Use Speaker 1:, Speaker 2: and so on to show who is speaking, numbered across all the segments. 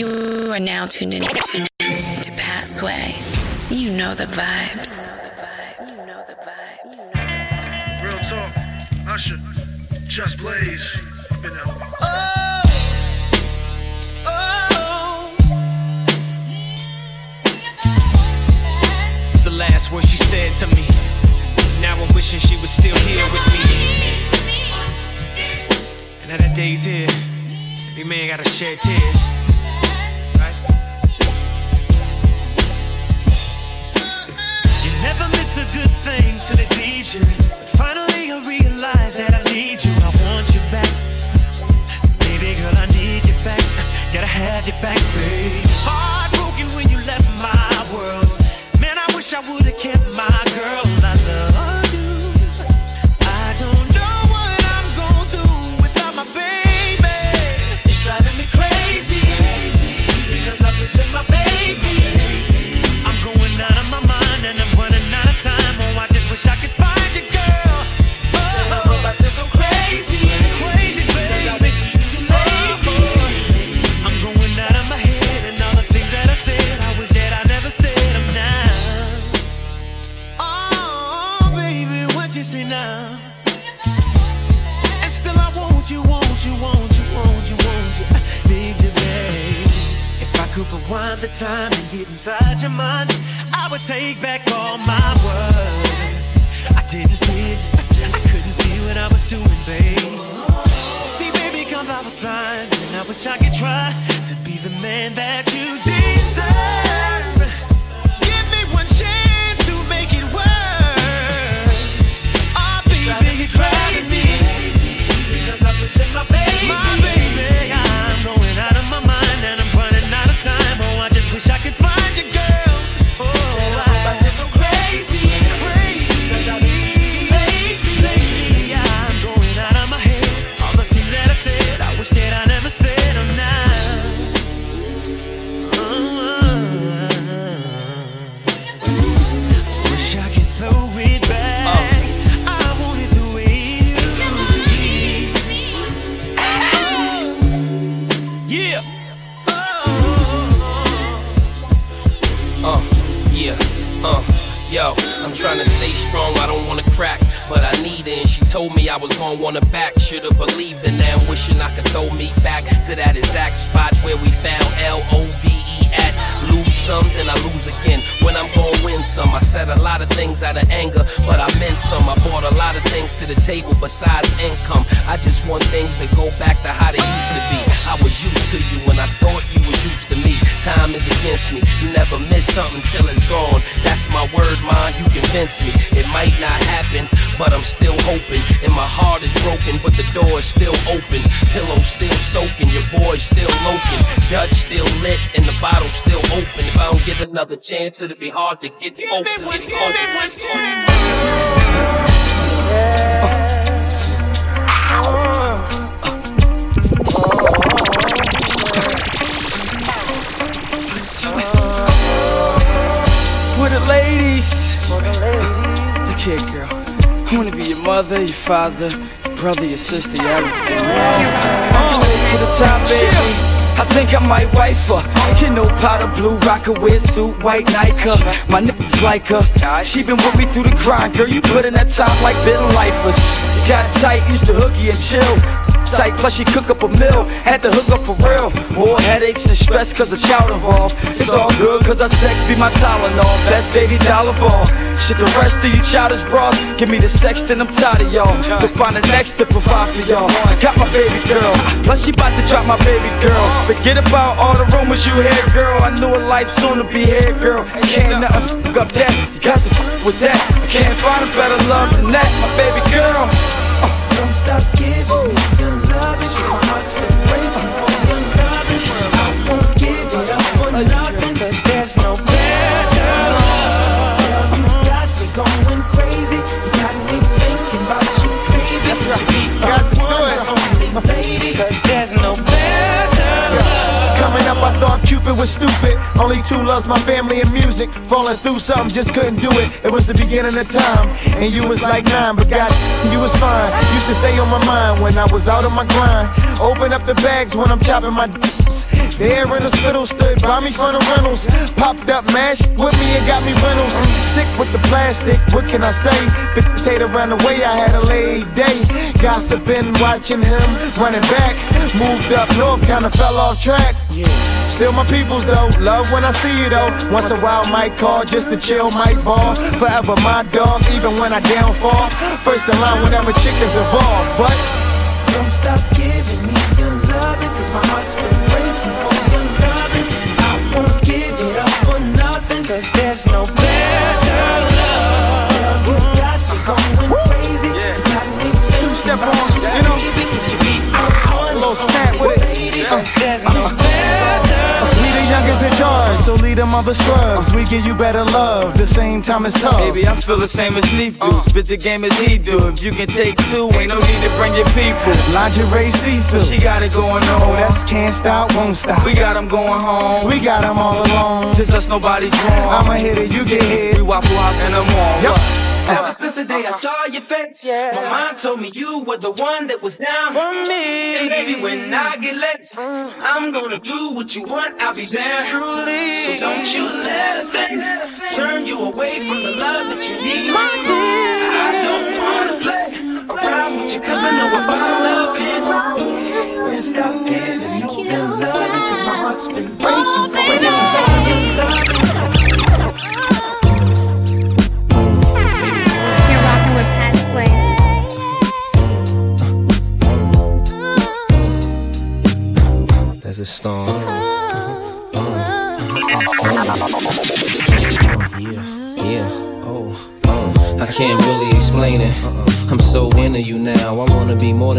Speaker 1: You are now tuned in to Passway. You know the vibes.
Speaker 2: Real talk, Usher, Just Blaze, been helping.
Speaker 3: was the last word she said to me. Now I'm wishing she was still here with me. And now that day's here, every man gotta shed tears. A good thing till it leaves you. But finally, I realize that I need you. I want you back. Baby girl, I need you back. Gotta have you back, babe. Heartbroken when you left my world. Man, I wish I would've kept my rewind time and get inside your mind, I would take back all my words. I didn't see it, I couldn't see what I was doing, babe. See, baby, cause I was blind, and I wish I could try to be the man that you deserve. Give me one chance to make it work. Oh, baby, you're driving me because I'm missing. My baby, the
Speaker 4: table besides income. I just want things to go back to how they used to be. I was used to you when I thought you was used to me. Time is against me. You never miss something till it's gone. That's my word, man. You convince me. It might not happen, but I'm still hoping. And my heart is broken, but the door is still open. Pillow still soaking, your boy's still loking. Dutch still lit, and the bottle still open. If I don't get another chance, it'll be hard to get focused.
Speaker 5: For the ladies. Look here, girl. Mother, your father, your brother, your sister, your everything. I'm straight to the top, baby. I think I might wife her. Know, powder blue, Rocawear suit, white Nike. My niggas like her. She been with me through the grind, girl. You put in that time like been lifers. Got tight, used to hooky and chill tight, plus she cook up a meal. Had to hook up for real. More headaches and stress cause of child involved. It's all good cause our sex be my Tylenol. Best baby dollar of all. Shit, the rest of you childish bras, give me the sex, then I'm tired of y'all. So find the next to provide for y'all. Got my baby girl, plus she bout to drop my baby girl. Forget about all the rumors you hear, girl. I knew a life soon to be here, girl. Can't nothing fuck up that. You got to fuck with that. I can't find a better love than that, my baby girl. Don't stop giving me your cause my heart's been racing for your love. I won't give it up for nothing,
Speaker 6: was stupid. Only two loves my family and music. Falling through something, just couldn't do it. It was the beginning of time, and you was like nine, but God, you was fine. Used to stay on my mind when I was out of my grind. Open up the bags when I'm chopping my. The air in the spittle stood by me from the rentals. Popped up mash with me and got me rentals. Sick with the plastic, what can I say? Bitches hate around the way I had a late day. Gossiping, watching him running back. Moved up north, kinda fell off track. Still my peoples though, love when I see you though. Once a while might call just to chill, might ball. Forever my dog, even when I downfall. First in line whenever chickens involved, but
Speaker 3: Don't stop giving me your loving, cause my heart's been for loving. I won't give it up for nothing, cause there's no better love. You got going crazy. Got me
Speaker 6: two step on, you know,
Speaker 3: Baby, could you be my
Speaker 6: a little snap with it.
Speaker 3: Cause there's no better
Speaker 6: Youngest in charge, so lead them other scrubs. We give you better love, the same time as tough.
Speaker 5: Baby, I feel the same as Leaf do. Uh. Spit the game as he do. If you can take two, ain't no need to bring your people.
Speaker 6: Lingerie seafood.
Speaker 5: She got it going on.
Speaker 6: Oh, that's can't stop, won't stop.
Speaker 5: We got 'em going home.
Speaker 6: We got 'em all alone.
Speaker 5: Just us, nobody drawn.
Speaker 6: I'ma hit it, you get hit.
Speaker 5: We waffle house in the mall.
Speaker 6: Yup.
Speaker 3: Ever since the day I saw your face, my mind told me you were the one that was down for me. And baby, when I get legs, mm. I'm gonna do what you want. I'll be there truly. So don't you let a thing turn you away from the love that you need. I don't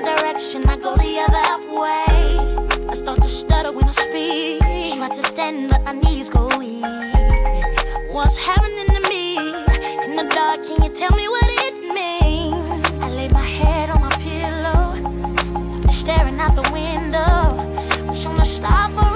Speaker 7: my direction, I go the other way. I start to stutter when I speak. Try to stand, but my knees go weak. What's happening to me? In the dark, can you tell me what it means? I lay my head on my pillow, staring out the window. Wish on a star for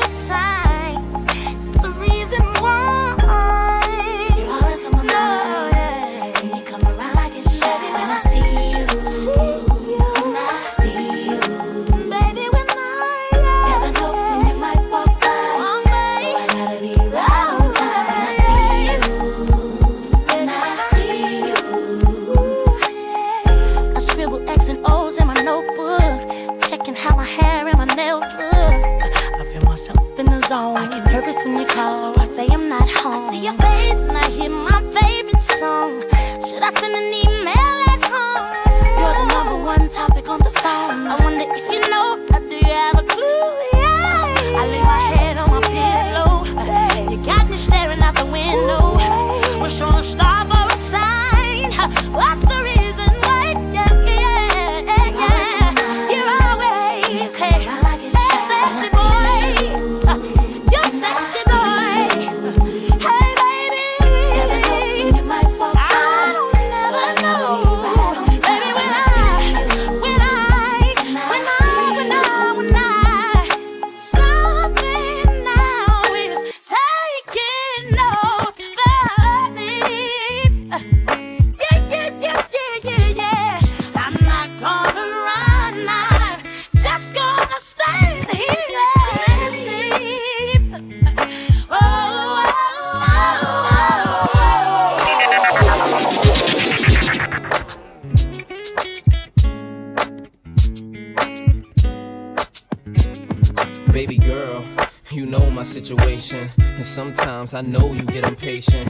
Speaker 4: sometimes I know you get impatient.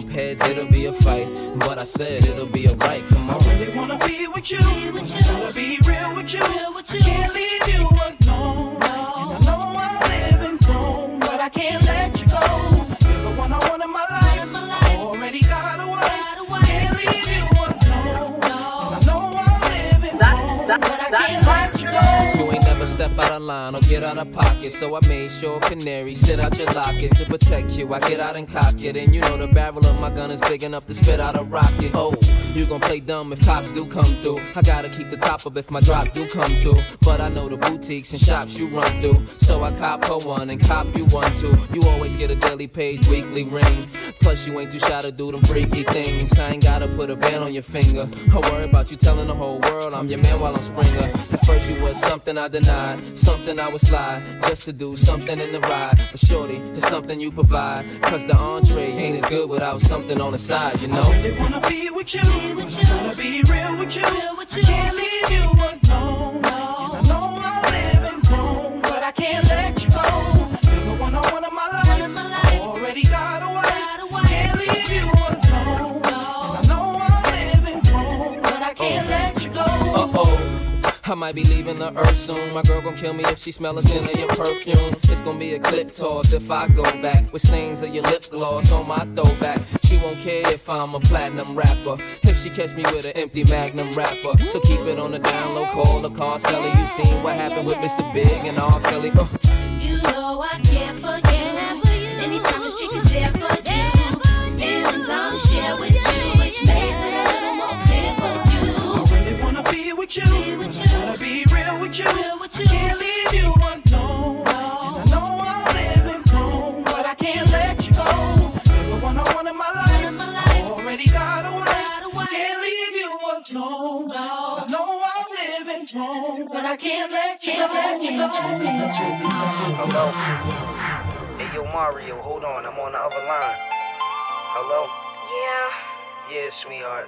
Speaker 4: heads, it'll be a fight. But I said it'll be alright. Come on.
Speaker 3: I really wanna be with you. I wanna be real with you. I can't leave you alone. And I know I'm living wrong, but I can't let you go. You're the one I want in my life. Already got a wife. Can't leave you alone. And I know I'm living wrong, but I can't let you go.
Speaker 4: Step out of line or get out of pocket. So I made sure canary sit out your locket to protect you. I get out and cock it. And you know the barrel of my gun is big enough to spit out a rocket. Oh, you gon' play dumb if cops do come through. I gotta keep the top up if my drop do come through. But I know the boutiques and shops you run through. So I cop her one and cop you one too. You always get a daily page, weekly ring. Plus you ain't too shy to do them freaky things. I ain't gotta put a band on your finger. I worry about you telling the whole world I'm your man while I'm Springer. At first you was something I denied, something I would slide just to do something in the ride. But shorty, it's something you provide. Cause the entree ain't as good without something on the side, you know?
Speaker 3: I really wanna be with you. I wanna be real with you. I can't
Speaker 4: might be leaving the earth soon. My girl gon' kill me if she smell a scent of your perfume. It's gonna be a clip toss if I go back with stains of your lip gloss on my throwback. She won't care if I'm a platinum rapper. If she catch me with an empty magnum rapper. So keep it on the down low, call the car seller. You seen what happened with Mr. Big and R. Kelly. Uh.
Speaker 7: You know I can't forget. Anytime this chick is there for you, feelings I'll share with you, which makes it a little more clear for you.
Speaker 3: I really wanna be with you. I wanna be can't let you go.
Speaker 8: Hello? Hey, yo, Mario, hold on. I'm on the other line. Hello?
Speaker 7: Yeah.
Speaker 8: Yeah, sweetheart.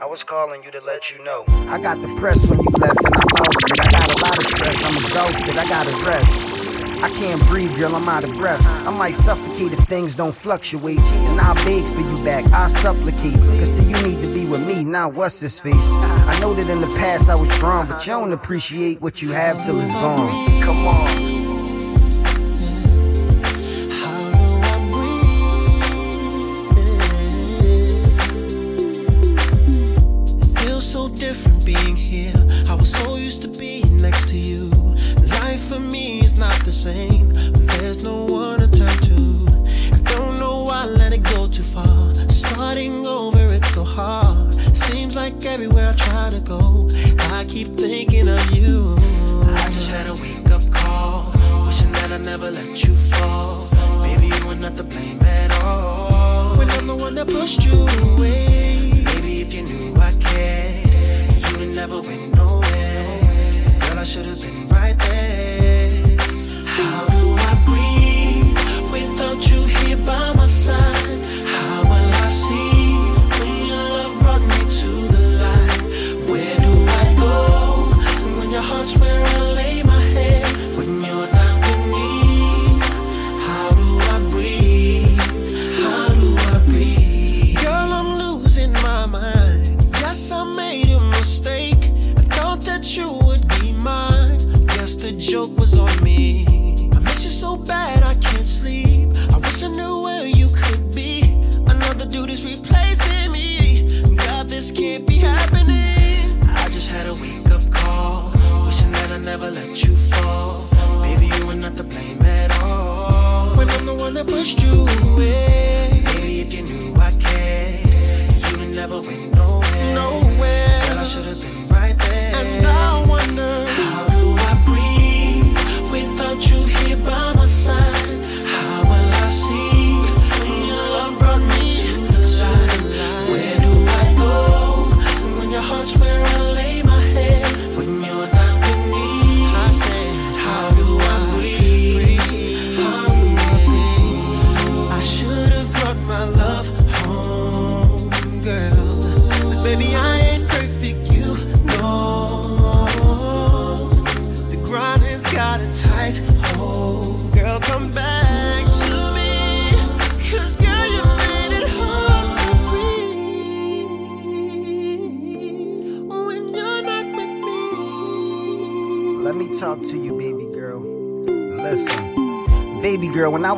Speaker 8: I was calling you to let you know.
Speaker 6: I got depressed when you left and I lost it. I got a lot of stress, I'm exhausted, I gotta rest. I can't breathe, girl, I'm out of breath. I might suffocate if things don't fluctuate. And I'll beg for you back, I supplicate. Cause see, you need to be with me, now what's this face? I know that in the past I was strong, but you don't appreciate what you have till it's gone. Come on.
Speaker 3: Is not the same. There's no one to turn to. I don't know why I let it go too far. Starting over, it's so hard. Seems like everywhere I try to go, I keep thinking of you. I just had a wake up call, wishing that I never let you fall. Baby, you were not to blame at all. When I'm the one that pushed you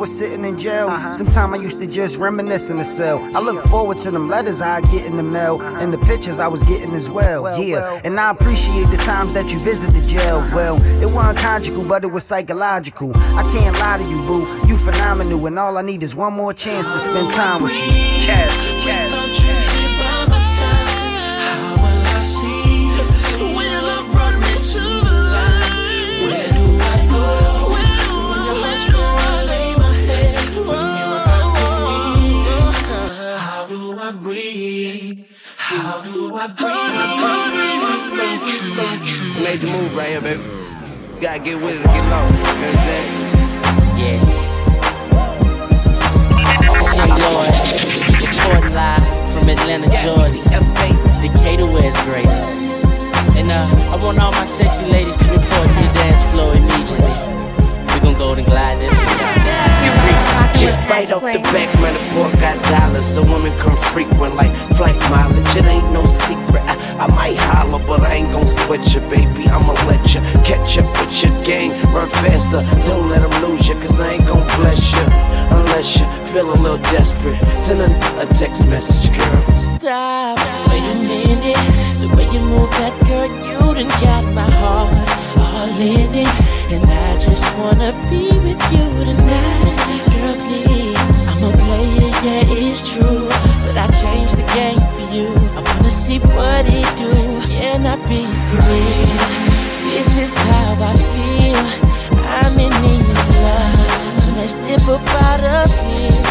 Speaker 3: was
Speaker 9: sitting in jail, sometime I used to just reminisce in the cell. I look forward to them letters I get in the mail and the pictures I was getting as well. Yeah, and I appreciate the times that you visit the jail. Well, it wasn't conjugal, but it was psychological. I can't lie to you, boo. You phenomenal, and all I need is one more chance to spend time with you. Cash, cash.
Speaker 3: I breathe?
Speaker 10: It's a major move right here, baby. You gotta get with it or get lost. You understand?
Speaker 11: Yeah. Jim Lloyd, reporting live from Atlanta, Georgia. Decatur, where it's great. And uh, I want all my sexy ladies to report to the dance floor immediately. Gon' go and glide this one out.
Speaker 10: Right off the back, man, the boy got dollars, so women come frequent like flight mileage. It ain't no secret. I, I might holler, but I ain't gon' sweat you, baby. I'ma let you catch up with your gang, run faster. Don't let them lose you, cause I ain't gon' bless you unless you feel a little desperate. Send a, a text message, girl.
Speaker 11: Stop, wait a minute. The way you move that girl, you done got my heart all in it. And I just wanna be with you tonight. Girl, please. I'm a player, yeah, it's true. But I changed the game for you. I wanna see what it do. Can I be free? This is how I feel. I'm in need of love. So let's dip up out of here.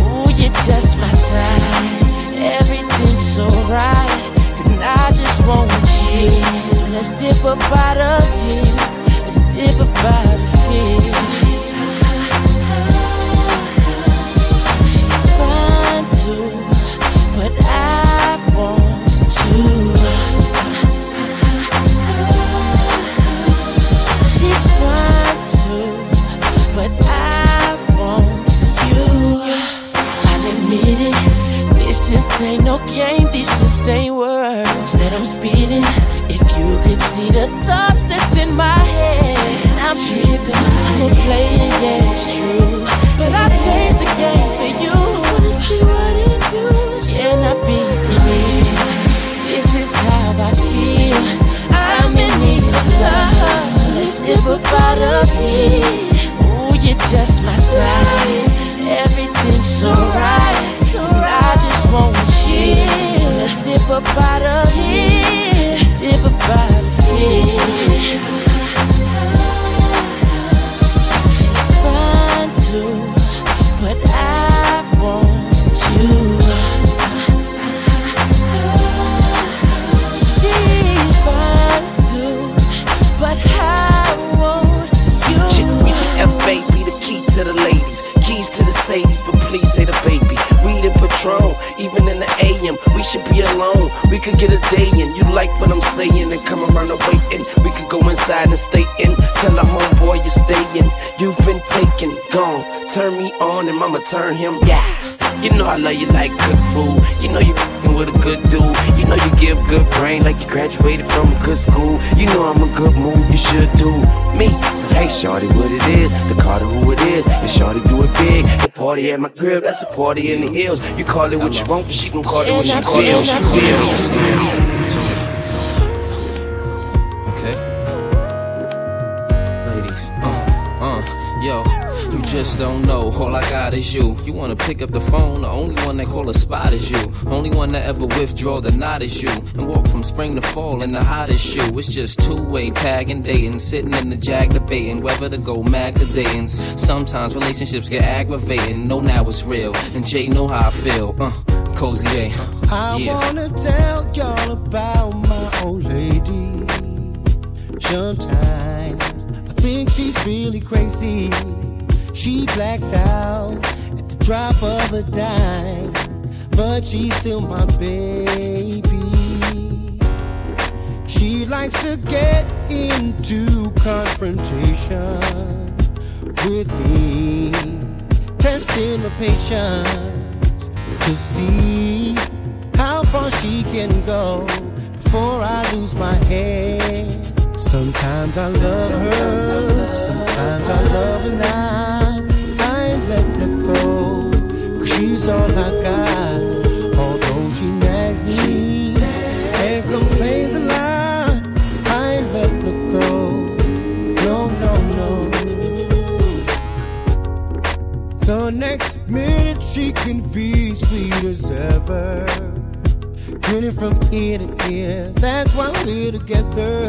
Speaker 11: Ooh, you're just my type. Everything's so right. I just want you. So let's dip up out of here. Let's dip up out of here. She's fine too, but I want you. She's fine too, but I want you. I'll admit it, this just ain't no game, these just ain't I'm speeding. If you could see the thoughts that's in my head, I'm tripping. I'm a player, yeah, it's true. But I changed the game for you. Wanna see what it do? Can I be free? This is how I feel. I'm in need of love. So let's dip up out of here. Ooh, you're just my type. Everything's so right. And I just want you. Up out of here. Dip up out of here.
Speaker 10: We should be alone. We could get a day in. You like what I'm saying and come around and waiting. We could go inside and stay in. Tell the homeboy you're staying. You've been taken, gone. Turn me on and mama turn him. Yeah. You know I love you like cook food. You know you fing with a good dude. You know you give good brain like you graduated from a good school. You know I'm a good move, you should do me. So hey, shorty, what it is? The Carter who it is. And shorty do it big. The party at my crib, that's a party in the hills. You call it what you want, but she gon' call it what she feels. She feels.
Speaker 4: Just don't know. All I got is you. You wanna pick up the phone, the only one that call a spot is you. Only one that ever withdraw the knot is you. And walk from spring to fall in the hottest shoe. It's just two way tagging, dating, sitting in the jag debating whether to go mag to dating. Sometimes relationships get aggravating. Know now it's real, and Jay know how I feel. Uh, cozy A.
Speaker 12: I
Speaker 4: Yeah.
Speaker 12: wanna tell y'all about my old lady. Sometimes I think she's really crazy. She blacks out at the drop of a dime, but she's still my baby. She likes to get into confrontation with me, testing my patience to see how far she can go before I lose my head. Sometimes I love her, sometimes I love her not. She's all I got. Although she nags me and complains a lot, I ain't letting her go. No, no, no. The next minute she can be sweet as ever. Grinning from ear to ear, that's why we're together.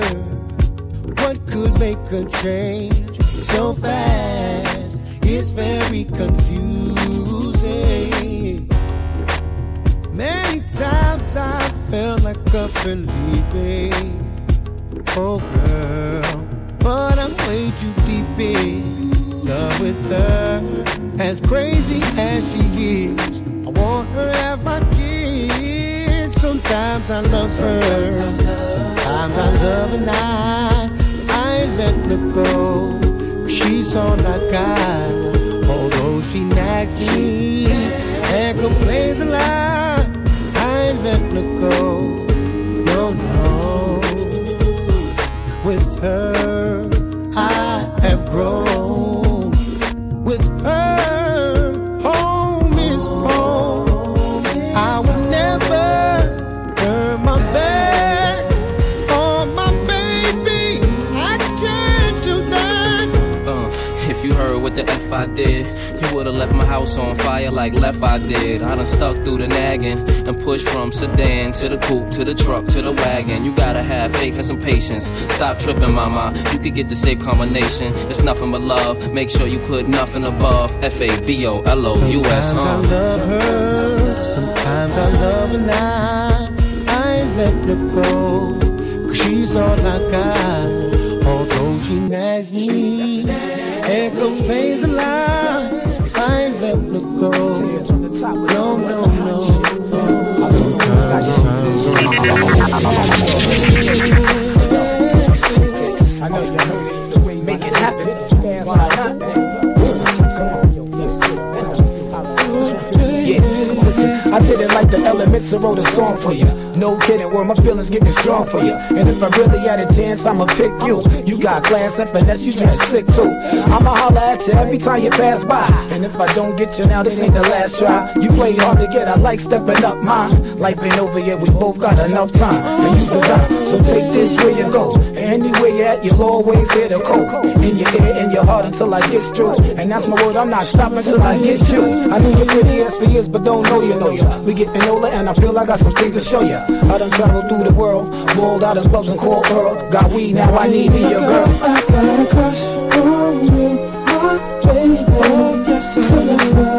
Speaker 12: What could make a change so fast? It's very confusing. Many times I felt like I've leaving. Oh girl, but I'm way too deep in love with her. As crazy as she is, I want her to have my kids. Sometimes I love her, sometimes I love her not. I ain't letting her go, she's all I got. Although she nags me and complains a lot, I ain't letting her go. No, no. With her,
Speaker 4: did, you would've left my house on fire like Left Eye did. I done stuck through the nagging and pushed from sedan to the coupe to the truck to the wagon. You gotta have faith and some patience. Stop tripping, mama. You could get the same combination. It's nothing but love. Make sure you put nothing above. F A B O L O U S.
Speaker 12: Sometimes I love her, sometimes I love her not. I ain't her go, cause she's all I got. Although she nags me and complains a lot, I ain't letting her go. No, no, no.
Speaker 13: I know you heard it. Make it happen. Why not? I did it like the elements. I wrote a song for you. No kidding, where my feelings getting strong for you. And if I really had a chance, I'ma pick you. You got class and finesse, you just sick too. I'ma holler at you every time you pass by. And if I don't get you now, this ain't the last try. You play hard to get, I like stepping up mine. Life ain't over yet, we both got enough time to you time. So take this where you go. Anywhere you at, you'll always hear the coke. In your ear, in your heart until I get through. And that's my word, I'm not stopping till I get you. I knew you pretty ass for years, but don't know you know you. We getting older and I feel I got some things to show you. I done traveled through the world, rolled out in clubs and called Earl. Got weed, now I need me a girl.
Speaker 14: I got a crush on you, my baby. Yes, so let's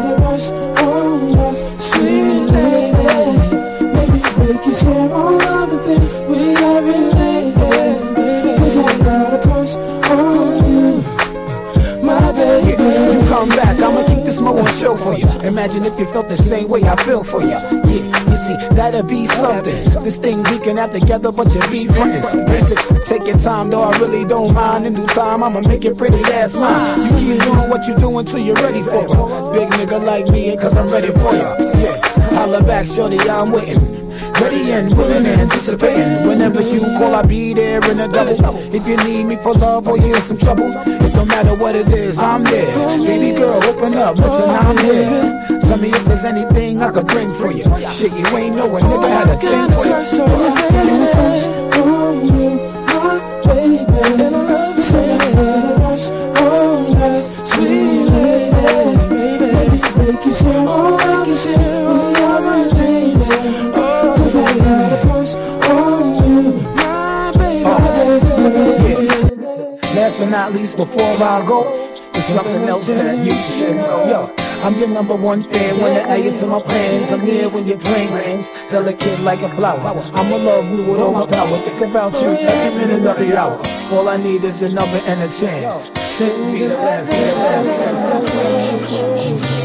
Speaker 15: Imagine if you felt the same way I feel for you. Yeah, you see, that'd be something. This thing we can have together, but you be frontin'. Basics, take your time, though I really don't mind. In due time, I'ma make it pretty ass mine. You keep doing what you doing till you're ready for it. Big nigga like me, cause I'm ready for ya. Yeah, holla back, shorty, I'm waiting. Ready and willing and anticipating. Whenever you call, I'll be there in a double. If you need me for love or you're in some trouble, it don't matter what it is, I'm there. Baby girl, open up, listen, I'm here. Tell me if there's anything I could bring for you. Shit, you ain't know a nigga had a thing for
Speaker 3: Sweet
Speaker 15: before I go, there's something else that you should know. Yo, I'm your number one fan when I add you to my plans. I'm here when your plane rings, delicate like a flower. I'm a love with all my power. Think about you every minute of the hour. All I need is a number and a chance. Sit me the last, the last, the last.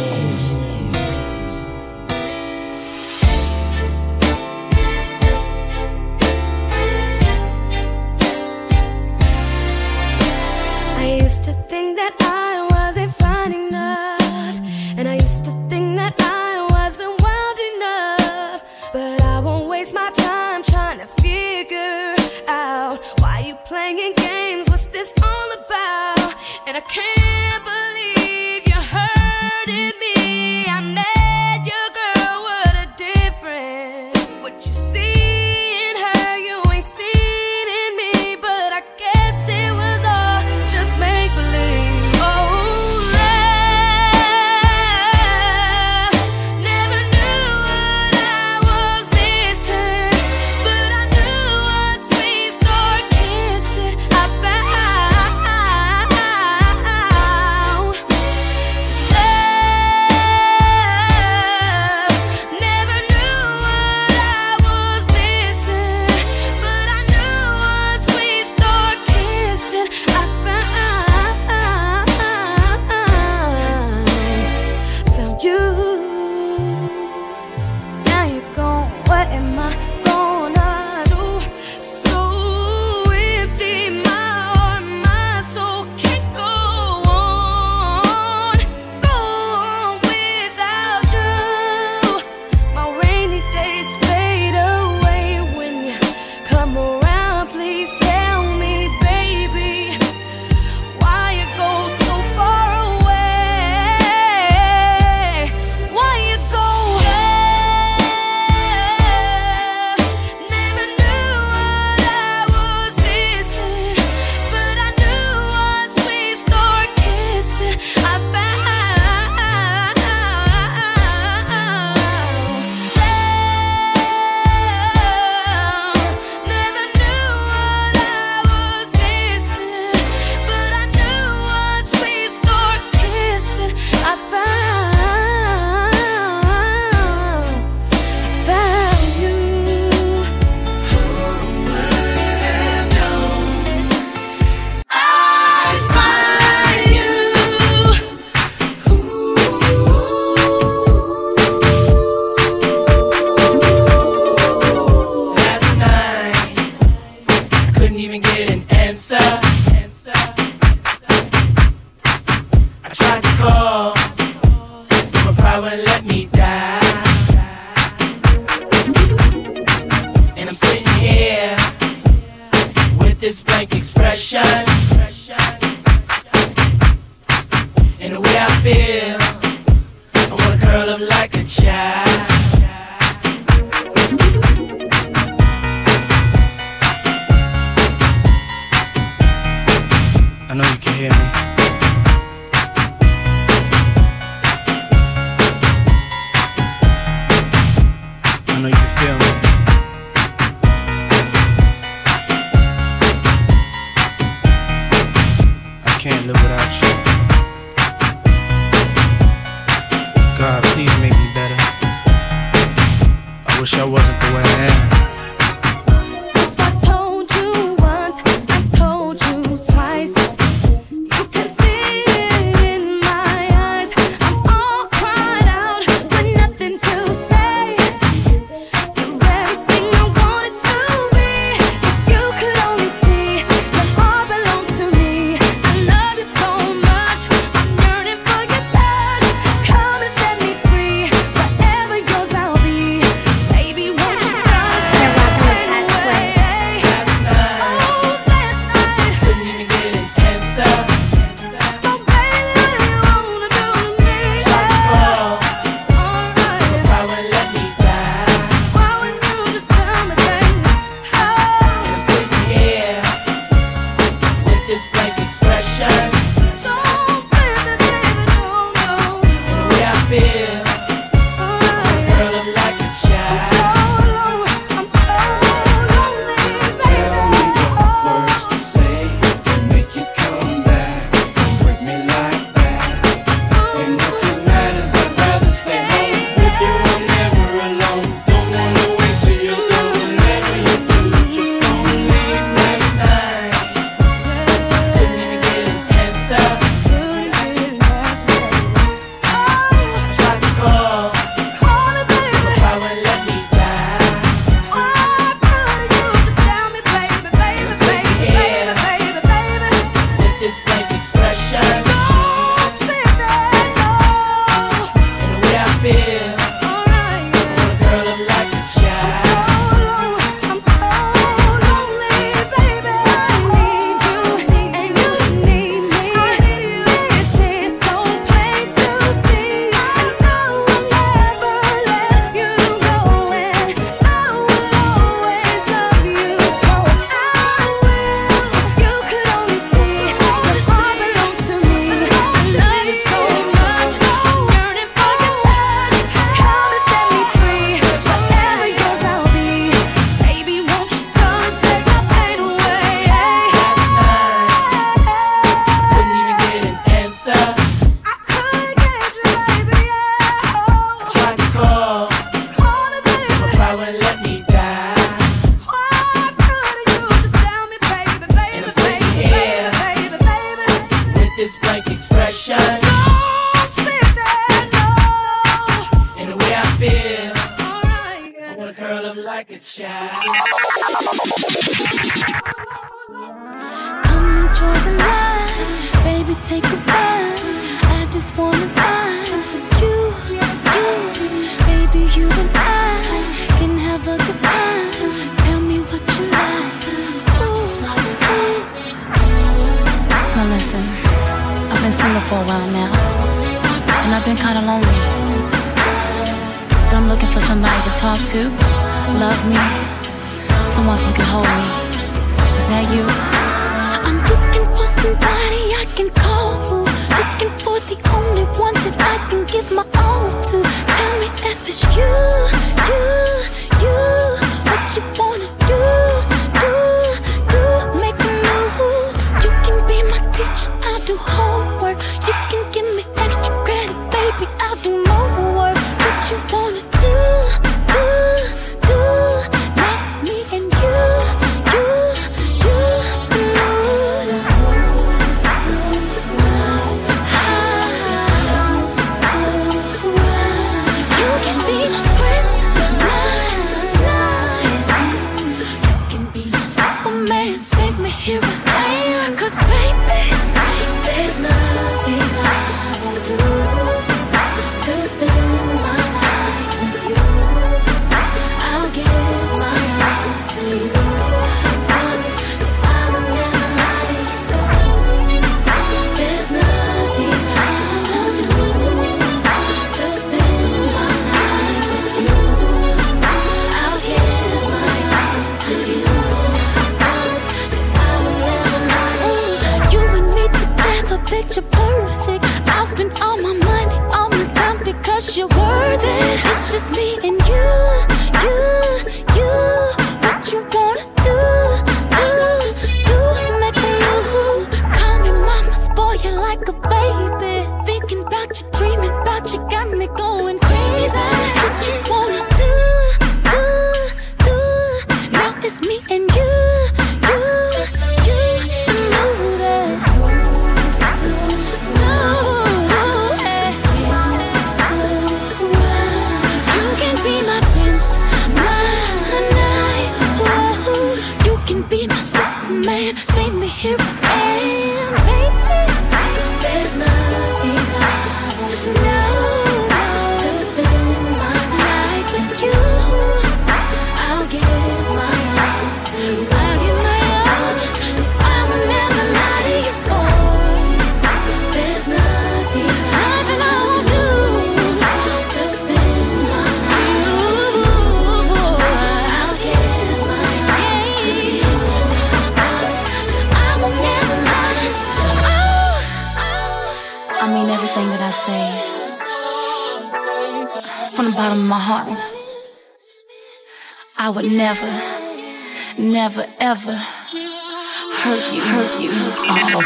Speaker 16: me, save me here and now. just me and never, never
Speaker 12: ever hurt you, hurt you. Oh.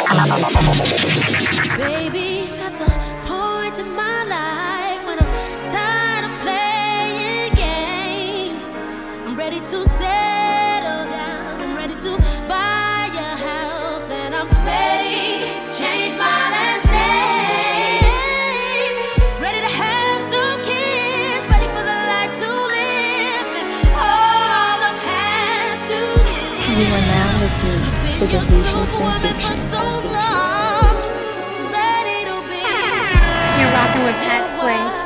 Speaker 16: Baby, at the point in my life when I'm tired of playing games, I'm ready to. to the
Speaker 17: visual. You're rocking with Pat Sway.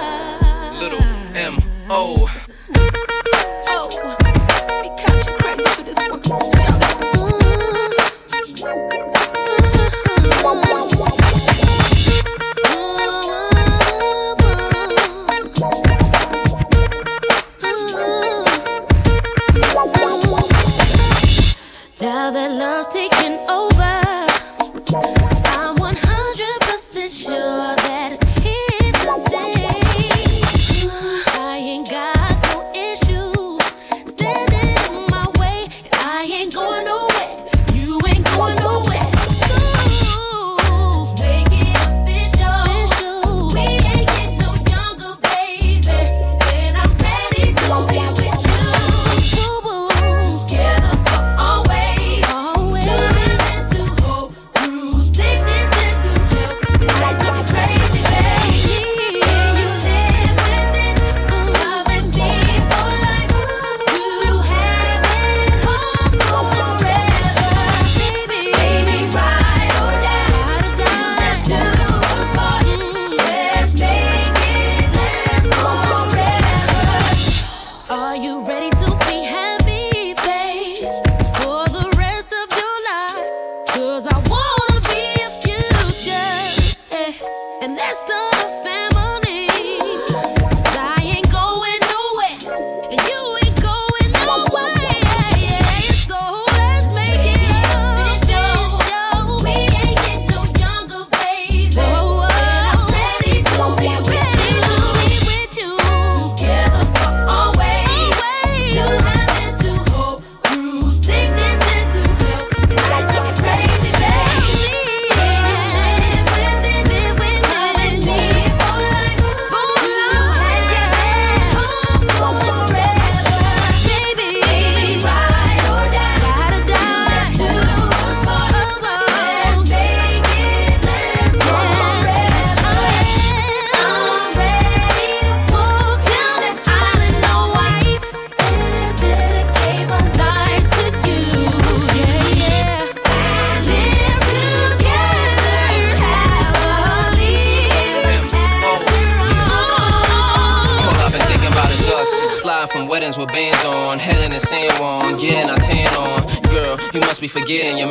Speaker 4: Forgetting your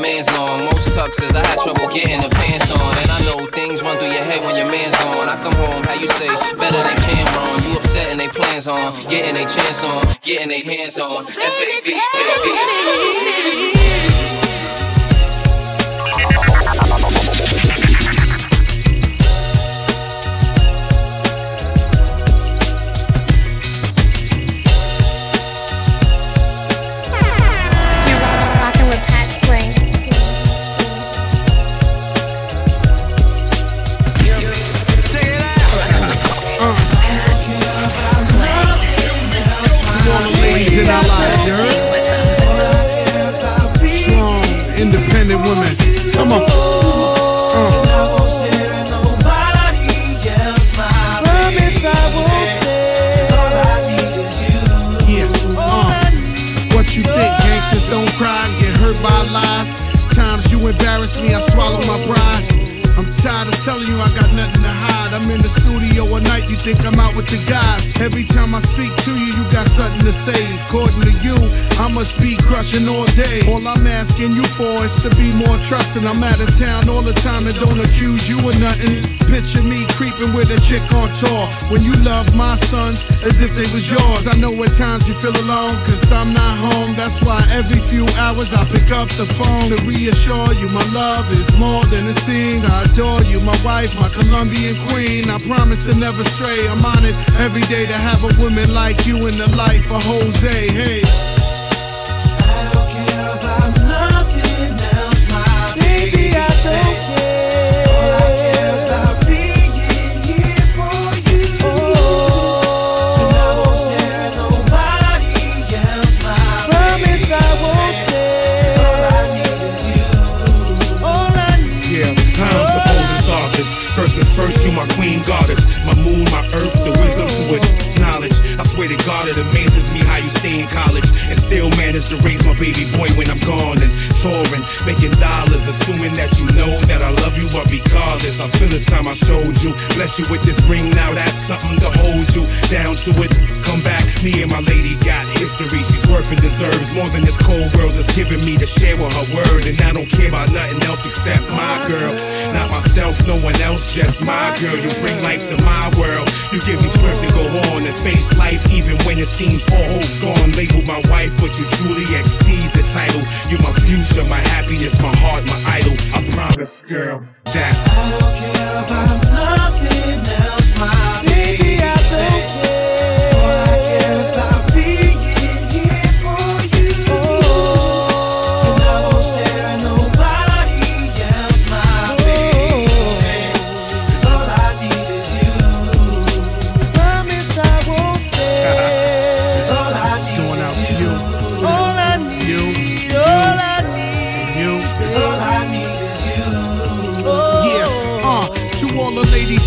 Speaker 18: think I'm out with the guys. Every time I speak to you, you got something to say. According to you, I must be crushing all day. All I'm asking you for is to be more trusting. I'm out of town all the time and don't accuse you of nothing. Picture me creeping with a chick on tour. When you love my sons as if they was yours. I know at times you feel alone, cause I'm not home. That's why every few hours I pick up the phone to reassure you my love is more than it seems. I adore you, my wife, my Colombian queen. I promise to never stray. I'm every day to have a woman like you in the life of Jose. Hey.
Speaker 3: My
Speaker 19: moon, my earth, the wisdom to it. Knowledge. I swear to God, it amazes me how you stay in college and still manage to raise my baby boy when I'm gone and touring, making dollars, assuming that you know that I love you. But regardless, I feel it's time I showed you. Bless you with this ring, now that's something to hold you down to it. Come back, me and my lady got history. She's worth and deserves more than this cold world is giving me to share with her word. And I don't care about nothing else except my girl. Not myself, no one else, just my girl. You bring life to my world. You give me strength to go on and face life, even when it seems all hope's gone. Labeled my wife, but you truly exceed the title. You're my future, my happiness, my heart, my idol. I promise, girl, that
Speaker 3: I don't care about nothing else, my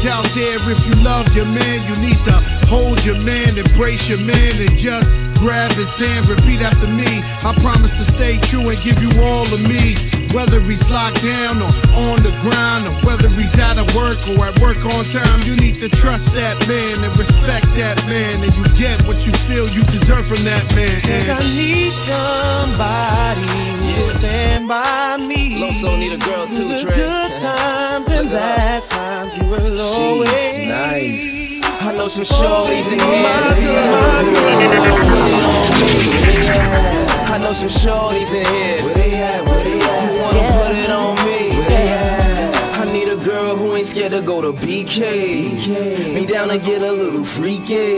Speaker 18: out there, if you love your man, you need to hold your man, embrace your man, and just grab his hand, repeat after me. I promise to stay true and give you all of me. Whether he's locked down or on the grind, or whether he's out of work or at work on time, you need to trust that man and respect that man, and you get what you feel you deserve from that man.
Speaker 3: Cause I need somebody who will stand by me.
Speaker 4: Loso need a girl too,
Speaker 3: Through the
Speaker 4: Trey.
Speaker 3: good times and bad times, you will always.
Speaker 4: She's nice. I know some shorties in here. I know some shorties in here. Where they at? Where they to go to BK. Me down to get a little freaky.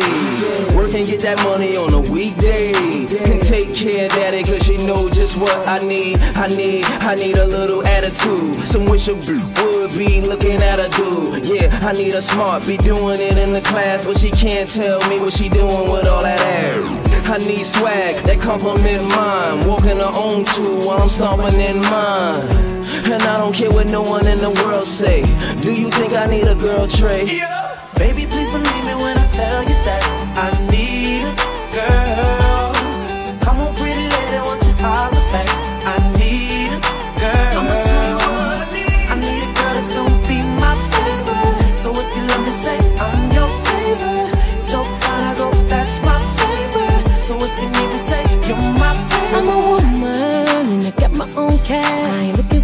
Speaker 4: Work and get that money on a weekday. Can take care of daddy cause she know just what I need. I need, I need a little attitude. Some wish a would be looking at a dude. Yeah, I need a smart, be doing it in the class, but she can't tell me what she doing with all that ass. I need swag that compliment mine. Walking her own too while I'm stomping in mine. And I don't care what no one in the world say. Do you think I need a girl, Trey?
Speaker 3: Baby, please believe me when I tell you that I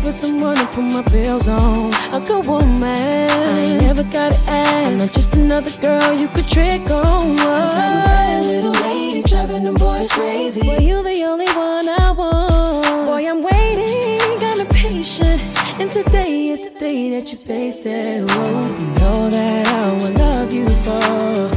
Speaker 16: for someone to put my bills on. A good oh, woman, I ain't never gotta ask. I'm not just another girl you could trick on. Cause I'm a bad little lady, driving them boys crazy. Boy, you the only one I want. Boy, I'm waiting, kinda patient. And today is the day that you face it. Whoa, you know that I will love you for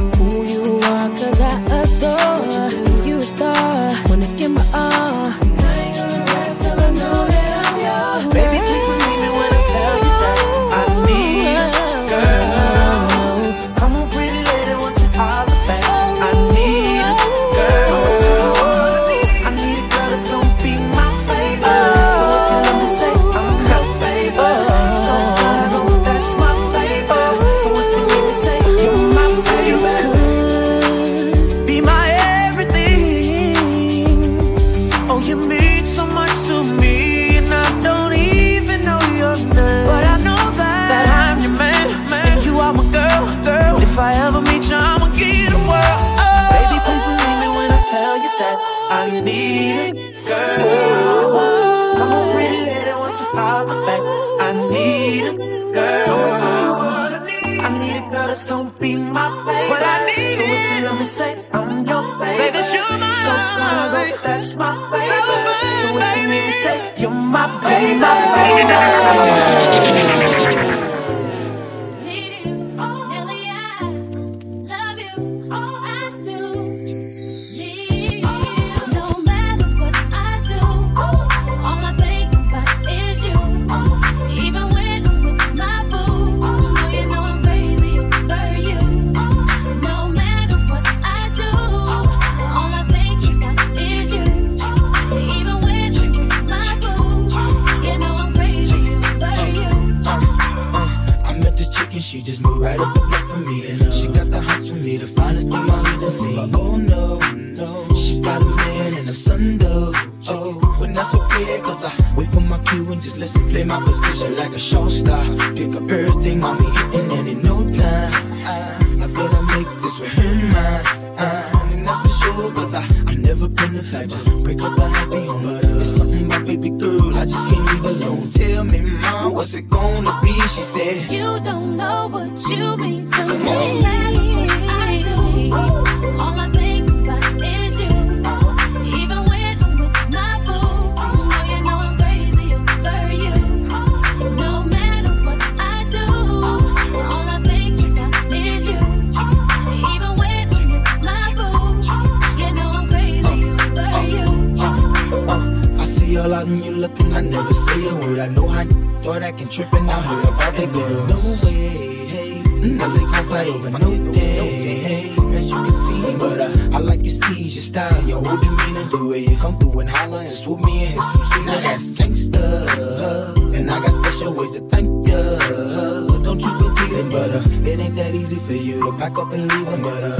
Speaker 20: just can't leave alone. Tell me, mom, what's it gonna be? She said,
Speaker 16: You don't know what you mean to me. I
Speaker 20: never say a word. I know how thought I can trip and I heard about that girl. No way, hey, Nelly gon' fight over no day, hey, as you can see. But uh, I like your steez, your style, your whole demeanor, the way you come through and holler and swoop me in his two seater. That's gangsta, and I got special ways to thank ya. Don't you forget it, but uh, it ain't that easy for you to pack up and leave him. But uh, you and Dirty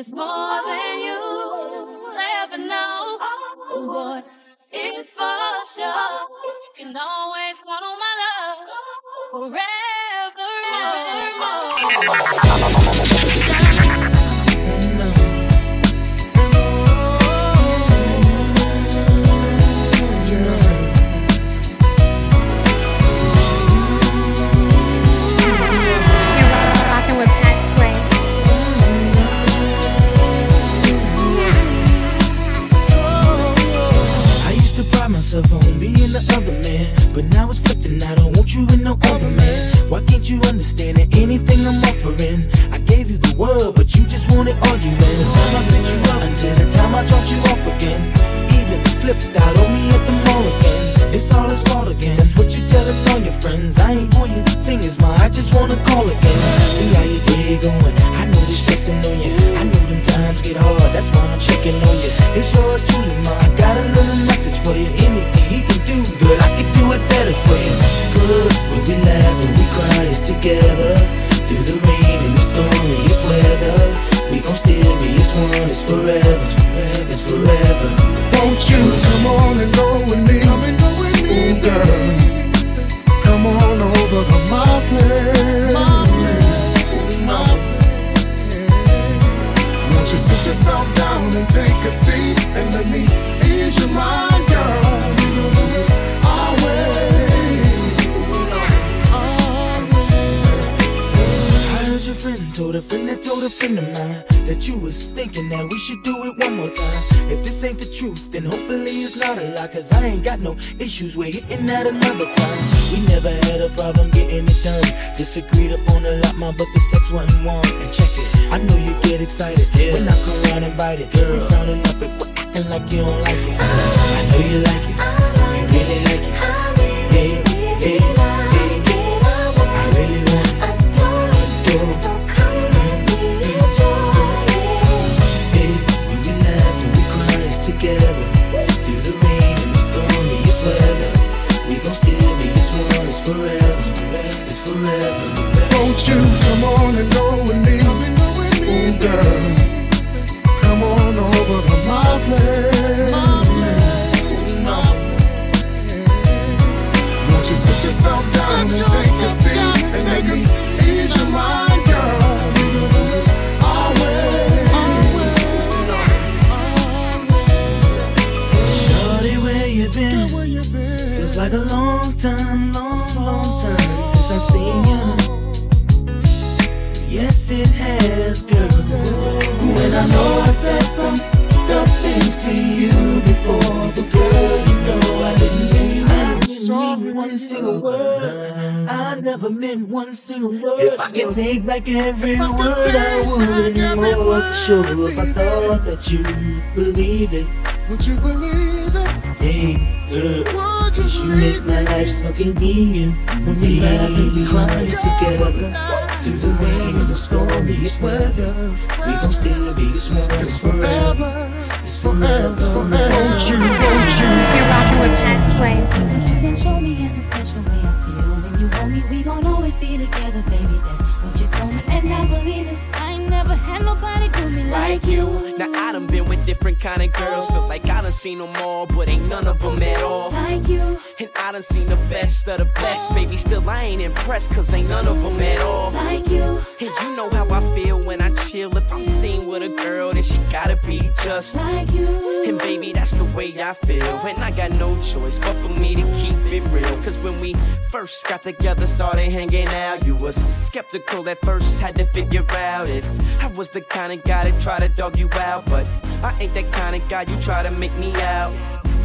Speaker 16: It's more than you ever know. Oh boy, it's for sure. You can always count on my love forever,
Speaker 20: pride myself on being the other man, but now it's flipping. I don't want you with no other man. Why can't you understand that anything I'm offering? I gave you the world, but you just wanted argument. From the time I picked you up until the time I dropped you off again. Even flipped out on me at the mall again. It's all his fault again. That's what you telling all your friends. I ain't pointing fingers, ma. I just wanna call again. See how your day going. I know they stressing on you. I know them times get hard. That's why I'm checking on you. It's yours truly, ma. I got a little message for you. Anything he can do, girl, I can do it better for you. Cause when we laugh and we cry, it's together. Through the rain and the stormiest weather, we gon' still be as one. It's forever. It's forever. It's forever.
Speaker 21: Won't you come on and go with me? Come and go with me, Ooh, girl. Come on over to my place. My place. Won't you sit yourself down and take a seat and let me ease your mind, girl?
Speaker 20: Friend told a friend that told a friend of mine that you was thinking that we should do it one more time. If this ain't the truth, then hopefully it's not a lie. Cause I ain't got no issues with hitting that another time. We never had a problem getting it done. Disagreed upon a lot, ma, but the sex wasn't one. And check it, I know you get excited when I come round and bite it. Girl, frowning up and quit acting like you don't like it. I know you like it, Shorty, where you been? Feels like a long time, long, long time since I seen you. Yes, it has, girl. When I know I said some dumb things to you before, but girl, I mean one single word. I never meant one single word. If I could take back every word, I would. More for sure if I thought that you believe it.
Speaker 21: Would you believe it?
Speaker 20: Hey, girl, cause you make my life so convenient for me. Laugh and we cry together. Through the rain and the stormiest weather, we gon' still be as one. It's forever. Forever. You, won't you?
Speaker 17: You're rocking with Pat Sway.
Speaker 16: That you can show me in a special way I feel when you hold me. We gon' always be together, baby. That's what you told me, and I believe it. 'Cause I ain't never had nobody do me like you.
Speaker 22: Now I done been with different kind of girls. Feel like I done seen them all, but ain't none of them at all.
Speaker 16: Like you,
Speaker 22: And I done seen the best of the best. Oh. Baby, still I ain't impressed, cause ain't none of them at all.
Speaker 16: like you,
Speaker 22: And you know how I feel when I chill. If I'm seen with a girl, then she gotta be just
Speaker 16: like you.
Speaker 22: And baby, that's the way I feel. And I got no choice but for me to keep it real. Cause when we first got together, started hanging out, you was skeptical at first, had to figure out if I was the kind of guy that try to dog you out. But I ain't that kind of guy you try to make me out.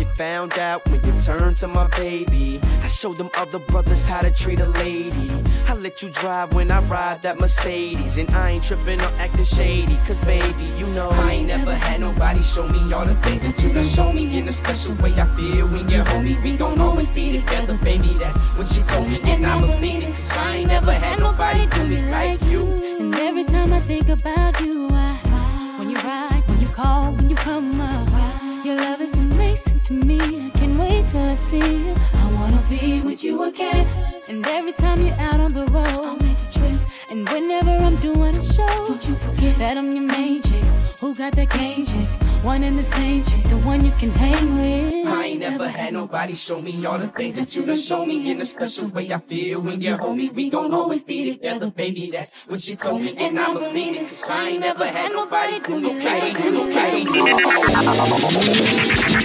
Speaker 22: You found out when you turned to my baby. I showed them other brothers how to treat a lady. I let you drive when I ride that Mercedes. And I ain't tripping or acting shady. Cause baby, you know I ain't never had nobody show me all the things that you done show me in a special way. I feel when you're me. We gon' always be together, baby. That's what she told me. And I believe it. Cause I ain't never had nobody do me like you.
Speaker 16: And every time I think about you, I, when you ride, when you call, when you come up, your love is amazing to me. I can't wait till I see you. I wanna be with you again. And every time you're out on the road, I'll make a trip. And whenever I'm doing a show, don't you forget that I'm your main chick. Who got that game chick? One and the same chick, the one you can hang with.
Speaker 22: I ain't never had nobody show me all the things that you done show me in a special way. I feel when you're me, we gon' always be together, baby. That's what she told me, and I believe it. Cause I ain't never had nobody do me like you, okay?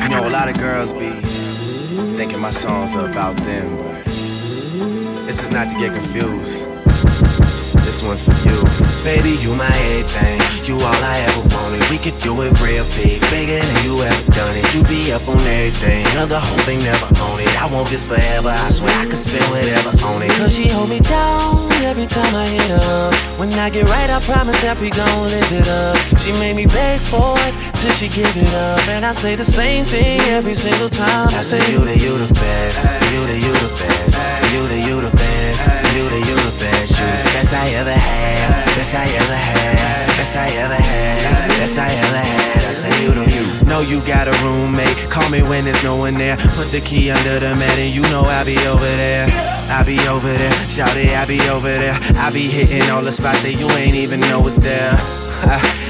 Speaker 23: You know, a lot of girls be thinking my songs are about them, but this is not to get confused. This one's for you.
Speaker 24: Baby, you my everything. You all I ever wanted. We could do it real big, bigger than you ever done it. You be up on everything. Other whole thing never own it. I want this forever. I swear I could spend whatever on it. Cause she hold me down every time I hit her. When I get right, I promise that we gon' live it up. She made me beg for it till she give it up. And I say the same thing every single time. I say, You the, you the best. You the, you the best. You the, you the best. You the, you the best. You best I ever had. Best I ever had. Best I ever had. Best I ever had. I
Speaker 23: say you the you. Know you got a roommate. Call me when there's no one there. Put the key under the mat and you know I'll be over there. I be over there, shout it, I be over there. I be hitting all the spots that you ain't even know was there.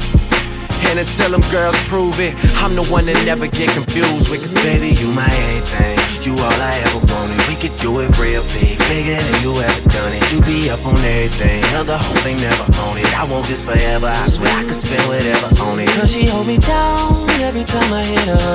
Speaker 23: And until them girls prove it, I'm the one that never get confused with. Cause baby, you my everything. You all I ever wanted. We could do it real big, bigger than you ever done it. You be up on everything, other whole thing never own it. I want this forever, I swear I could spend whatever on it.
Speaker 25: Cause she hold me down every time I hit her.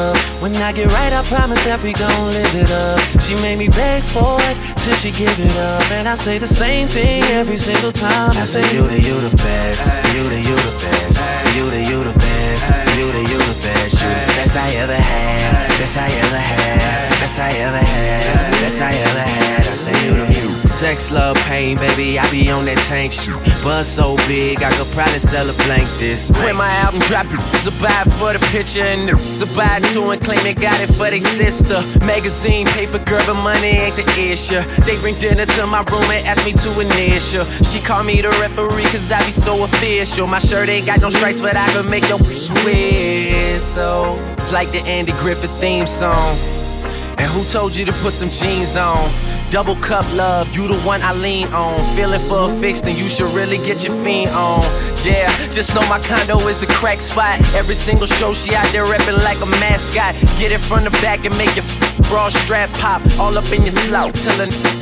Speaker 25: I get right, I promise that we gon' live it up. She made me beg for it till she give it up. And I say the same thing every single time.
Speaker 23: I say you the you the best, you the you the best, you the you the best, you the you the best, you the best I ever had, best I ever had, best I ever had, best I ever had. I say you the you. Sex, love, pain, baby, I be on that tank shit. Buzz so big, I could probably sell a blank this.
Speaker 6: When my album drop, it's a buy for the picture and a buy two and claim they got it for they sister. Magazine, paper, girl, but money ain't the issue. They bring dinner to my room and ask me to initial. She call me the referee cause I be so official. My shirt ain't got no stripes, but I can make your whistle. Like the Andy Griffith theme song. And who told you to put them jeans on? Double cup love, you the one I lean on. Feeling for a fix, then you should really get your fiend on. Yeah, just know my condo is the crack spot. Every single show she out there reppin' like a mascot. Get it from the back and make your bra strap pop. All up in your slout till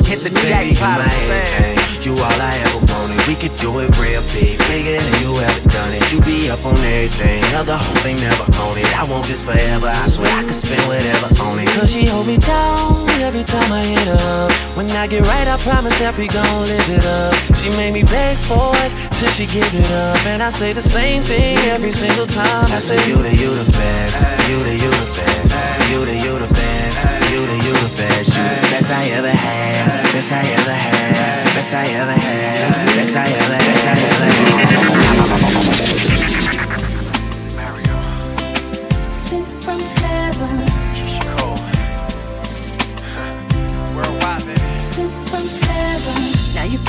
Speaker 6: hit the
Speaker 23: Baby, you
Speaker 6: jackpot.
Speaker 23: You all I ever wanted. We could do it real big, bigger than you ever done it. You be up on everything, other whole thing never own it. I want this forever. I swear I could spend whatever on it.
Speaker 25: Cause she hold me down every time I hit up. When I get right, I promise that we gon' live it up. She made me beg for it till she give it up. And I say the same thing every single time.
Speaker 23: I say you the you the best, you the you the best, you the you the best, you the you the best, you the best I ever had, best I ever had, best I ever had, best I ever, best I ever had.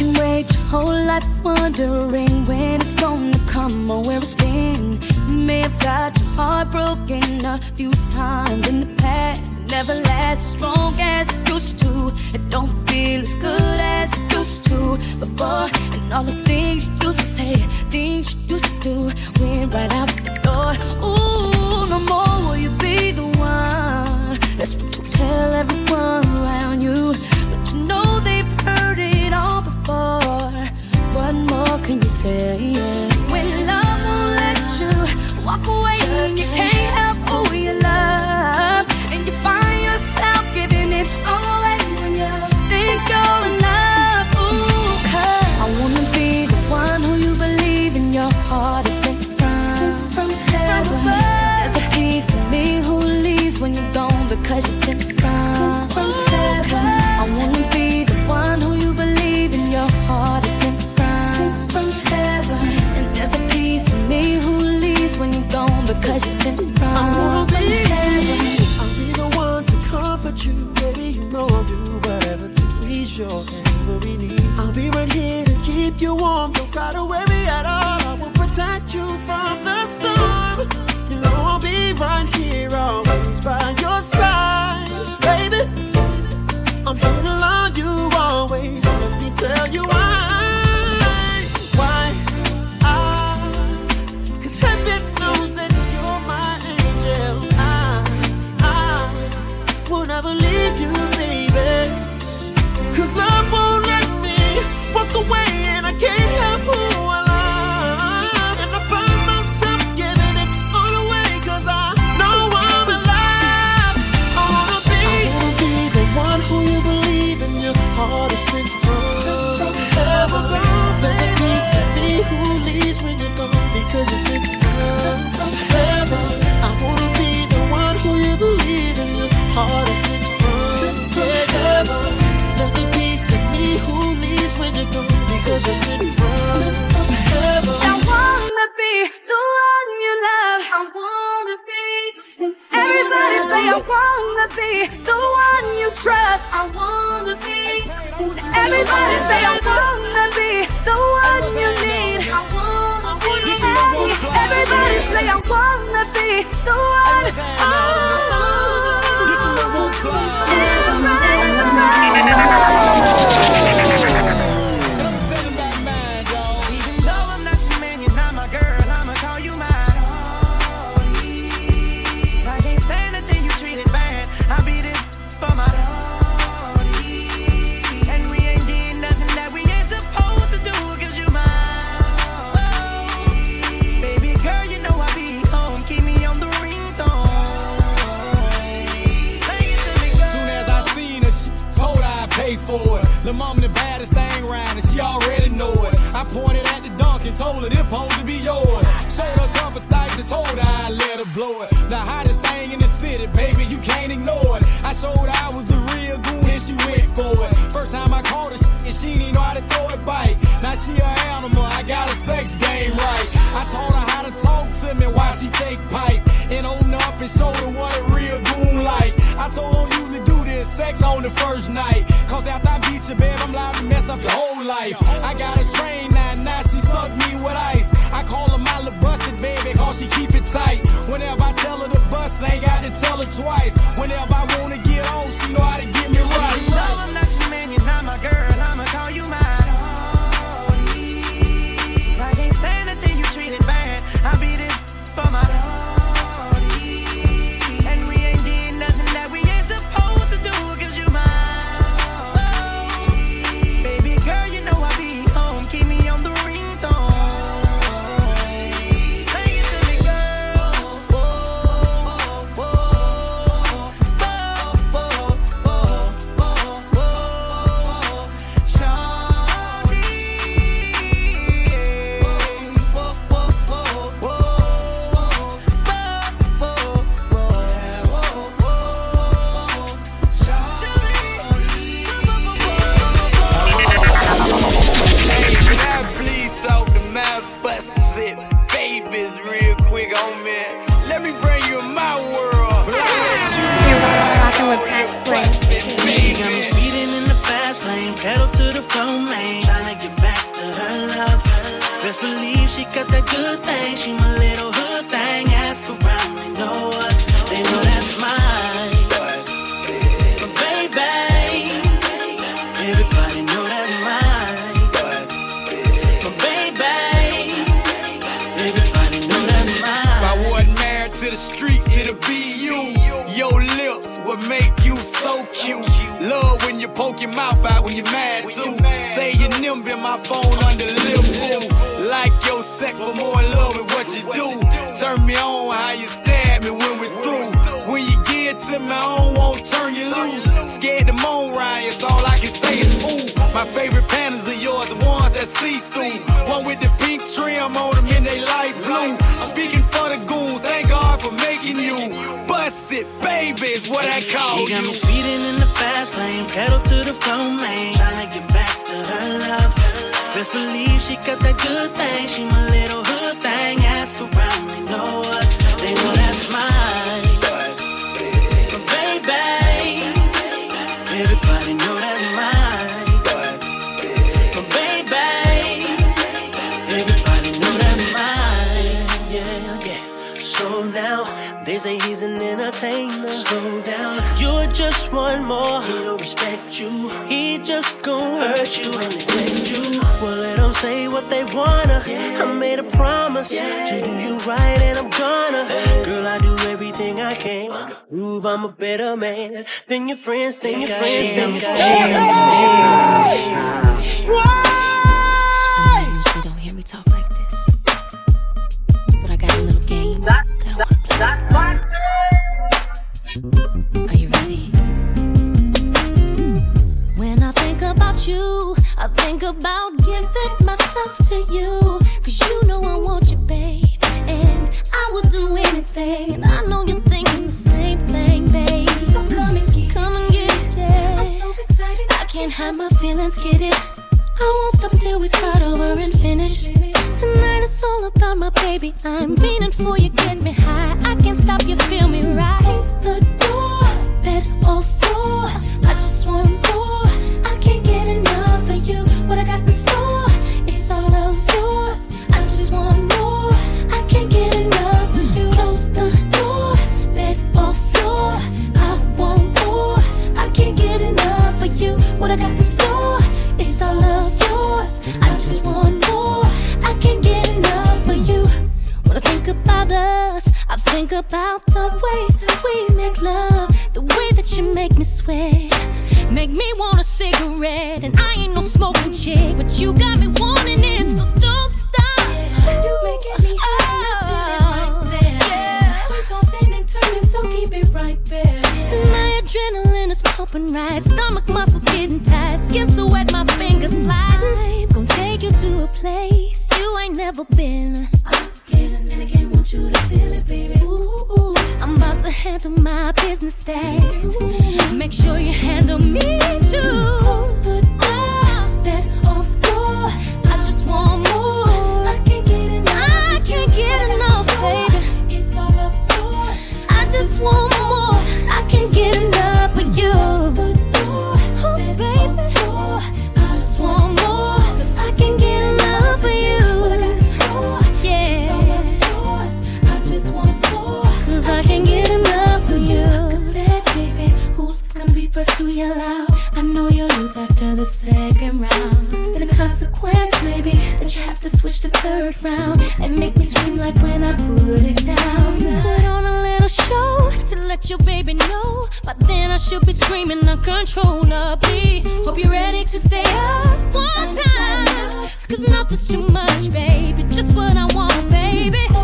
Speaker 15: Can wait your whole life wondering when it's gonna come or where it's been. May have got your heart broken a few times in the past. It never lasts as strong as it used to. It don't feel as good as it used to before. And all the things you used to say, things you used to do, went right out I wanna be.
Speaker 16: Everybody say I wanna be the one you trust. I wanna be. Everybody say I wanna be the one you need. I wanna be. Everybody say I wanna be the one.
Speaker 3: Oh.
Speaker 26: Even told her this supposed to be yours. Showed her couple stipes and told her I'd let her blow it. The hottest thing in the city, baby, you can't ignore it. I showed her I went for it. First time I caught her, and she didn't know how to throw it bite. Now she a animal, I got a sex game right. I taught her how to talk to me while she take pipe. And open up and show her what a real goon like. I told her don't usually do this, sex on the first night. Cause after I beat you, babe, I'm liable to mess up your whole life. I got a train now, now she suck me with ice. I call her my little busted baby, cause she keep it tight. Whenever I tell her to bust, I ain't got to tell her twice. Whenever I wanna get on, she know how to get me right.
Speaker 3: Even I'm not your man, you're not my girl, I'ma call you mine. Oh, I can't stand to see you treated bad. I'll be this for my shorty. Prove I'm a better man than your friends than Your friends think.
Speaker 12: I know you usually don't hear me talk like this, but I got a little game. Are you ready?
Speaker 16: When I think about you, I think about giving myself to you. Cause you know I want you, babe. I would do anything. And I know you're thinking the same thing, babe. So come and get it. I'm so excited. I can't hide my feelings, get it. I won't stop until we start over and finish. Tonight it's all about my baby. I'm waiting for you, get me high. I can't stop you, feel me right. Close the door, bed or floor. I just want. About the way that we make love, the way that you make me sweat. Make me want a cigarette, and I ain't no smoking chick, but you got me wanting it, so don't stop. You making me oh, yeah.
Speaker 11: so keep it right there.
Speaker 16: My adrenaline is pumping right, stomach muscles getting tight, skin so wet, my fingers slide. Gonna take you to a place you ain't never been. Uh, You. I'm about to handle my business days. Make sure you handle me too. That on floor. I just want more. I can't get enough.
Speaker 11: Consequence may be that you have to switch the third round and make me scream like when I put it down.
Speaker 16: Put on a little show to let your baby know. But then I should be screaming uncontrollably. Hope you're ready to stay up one time. Cause nothing's too much, baby. Just what I want, baby.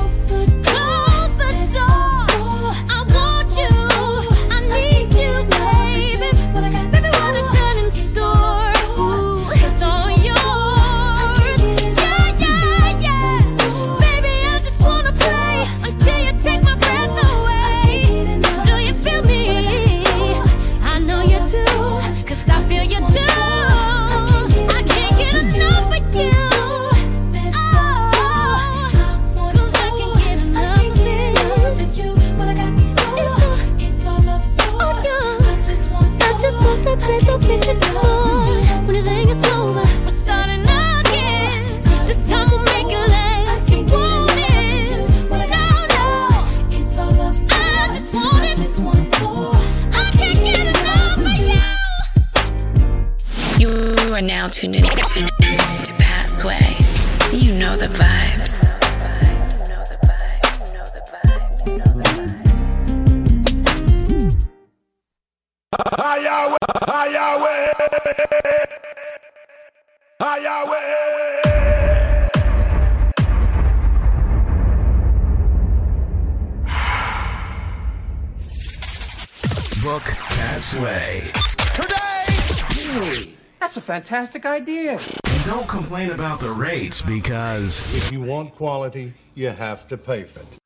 Speaker 27: That's Way.
Speaker 28: Really? That's a fantastic idea.
Speaker 27: And don't complain about the rates because
Speaker 29: If you want quality, you have to pay for it.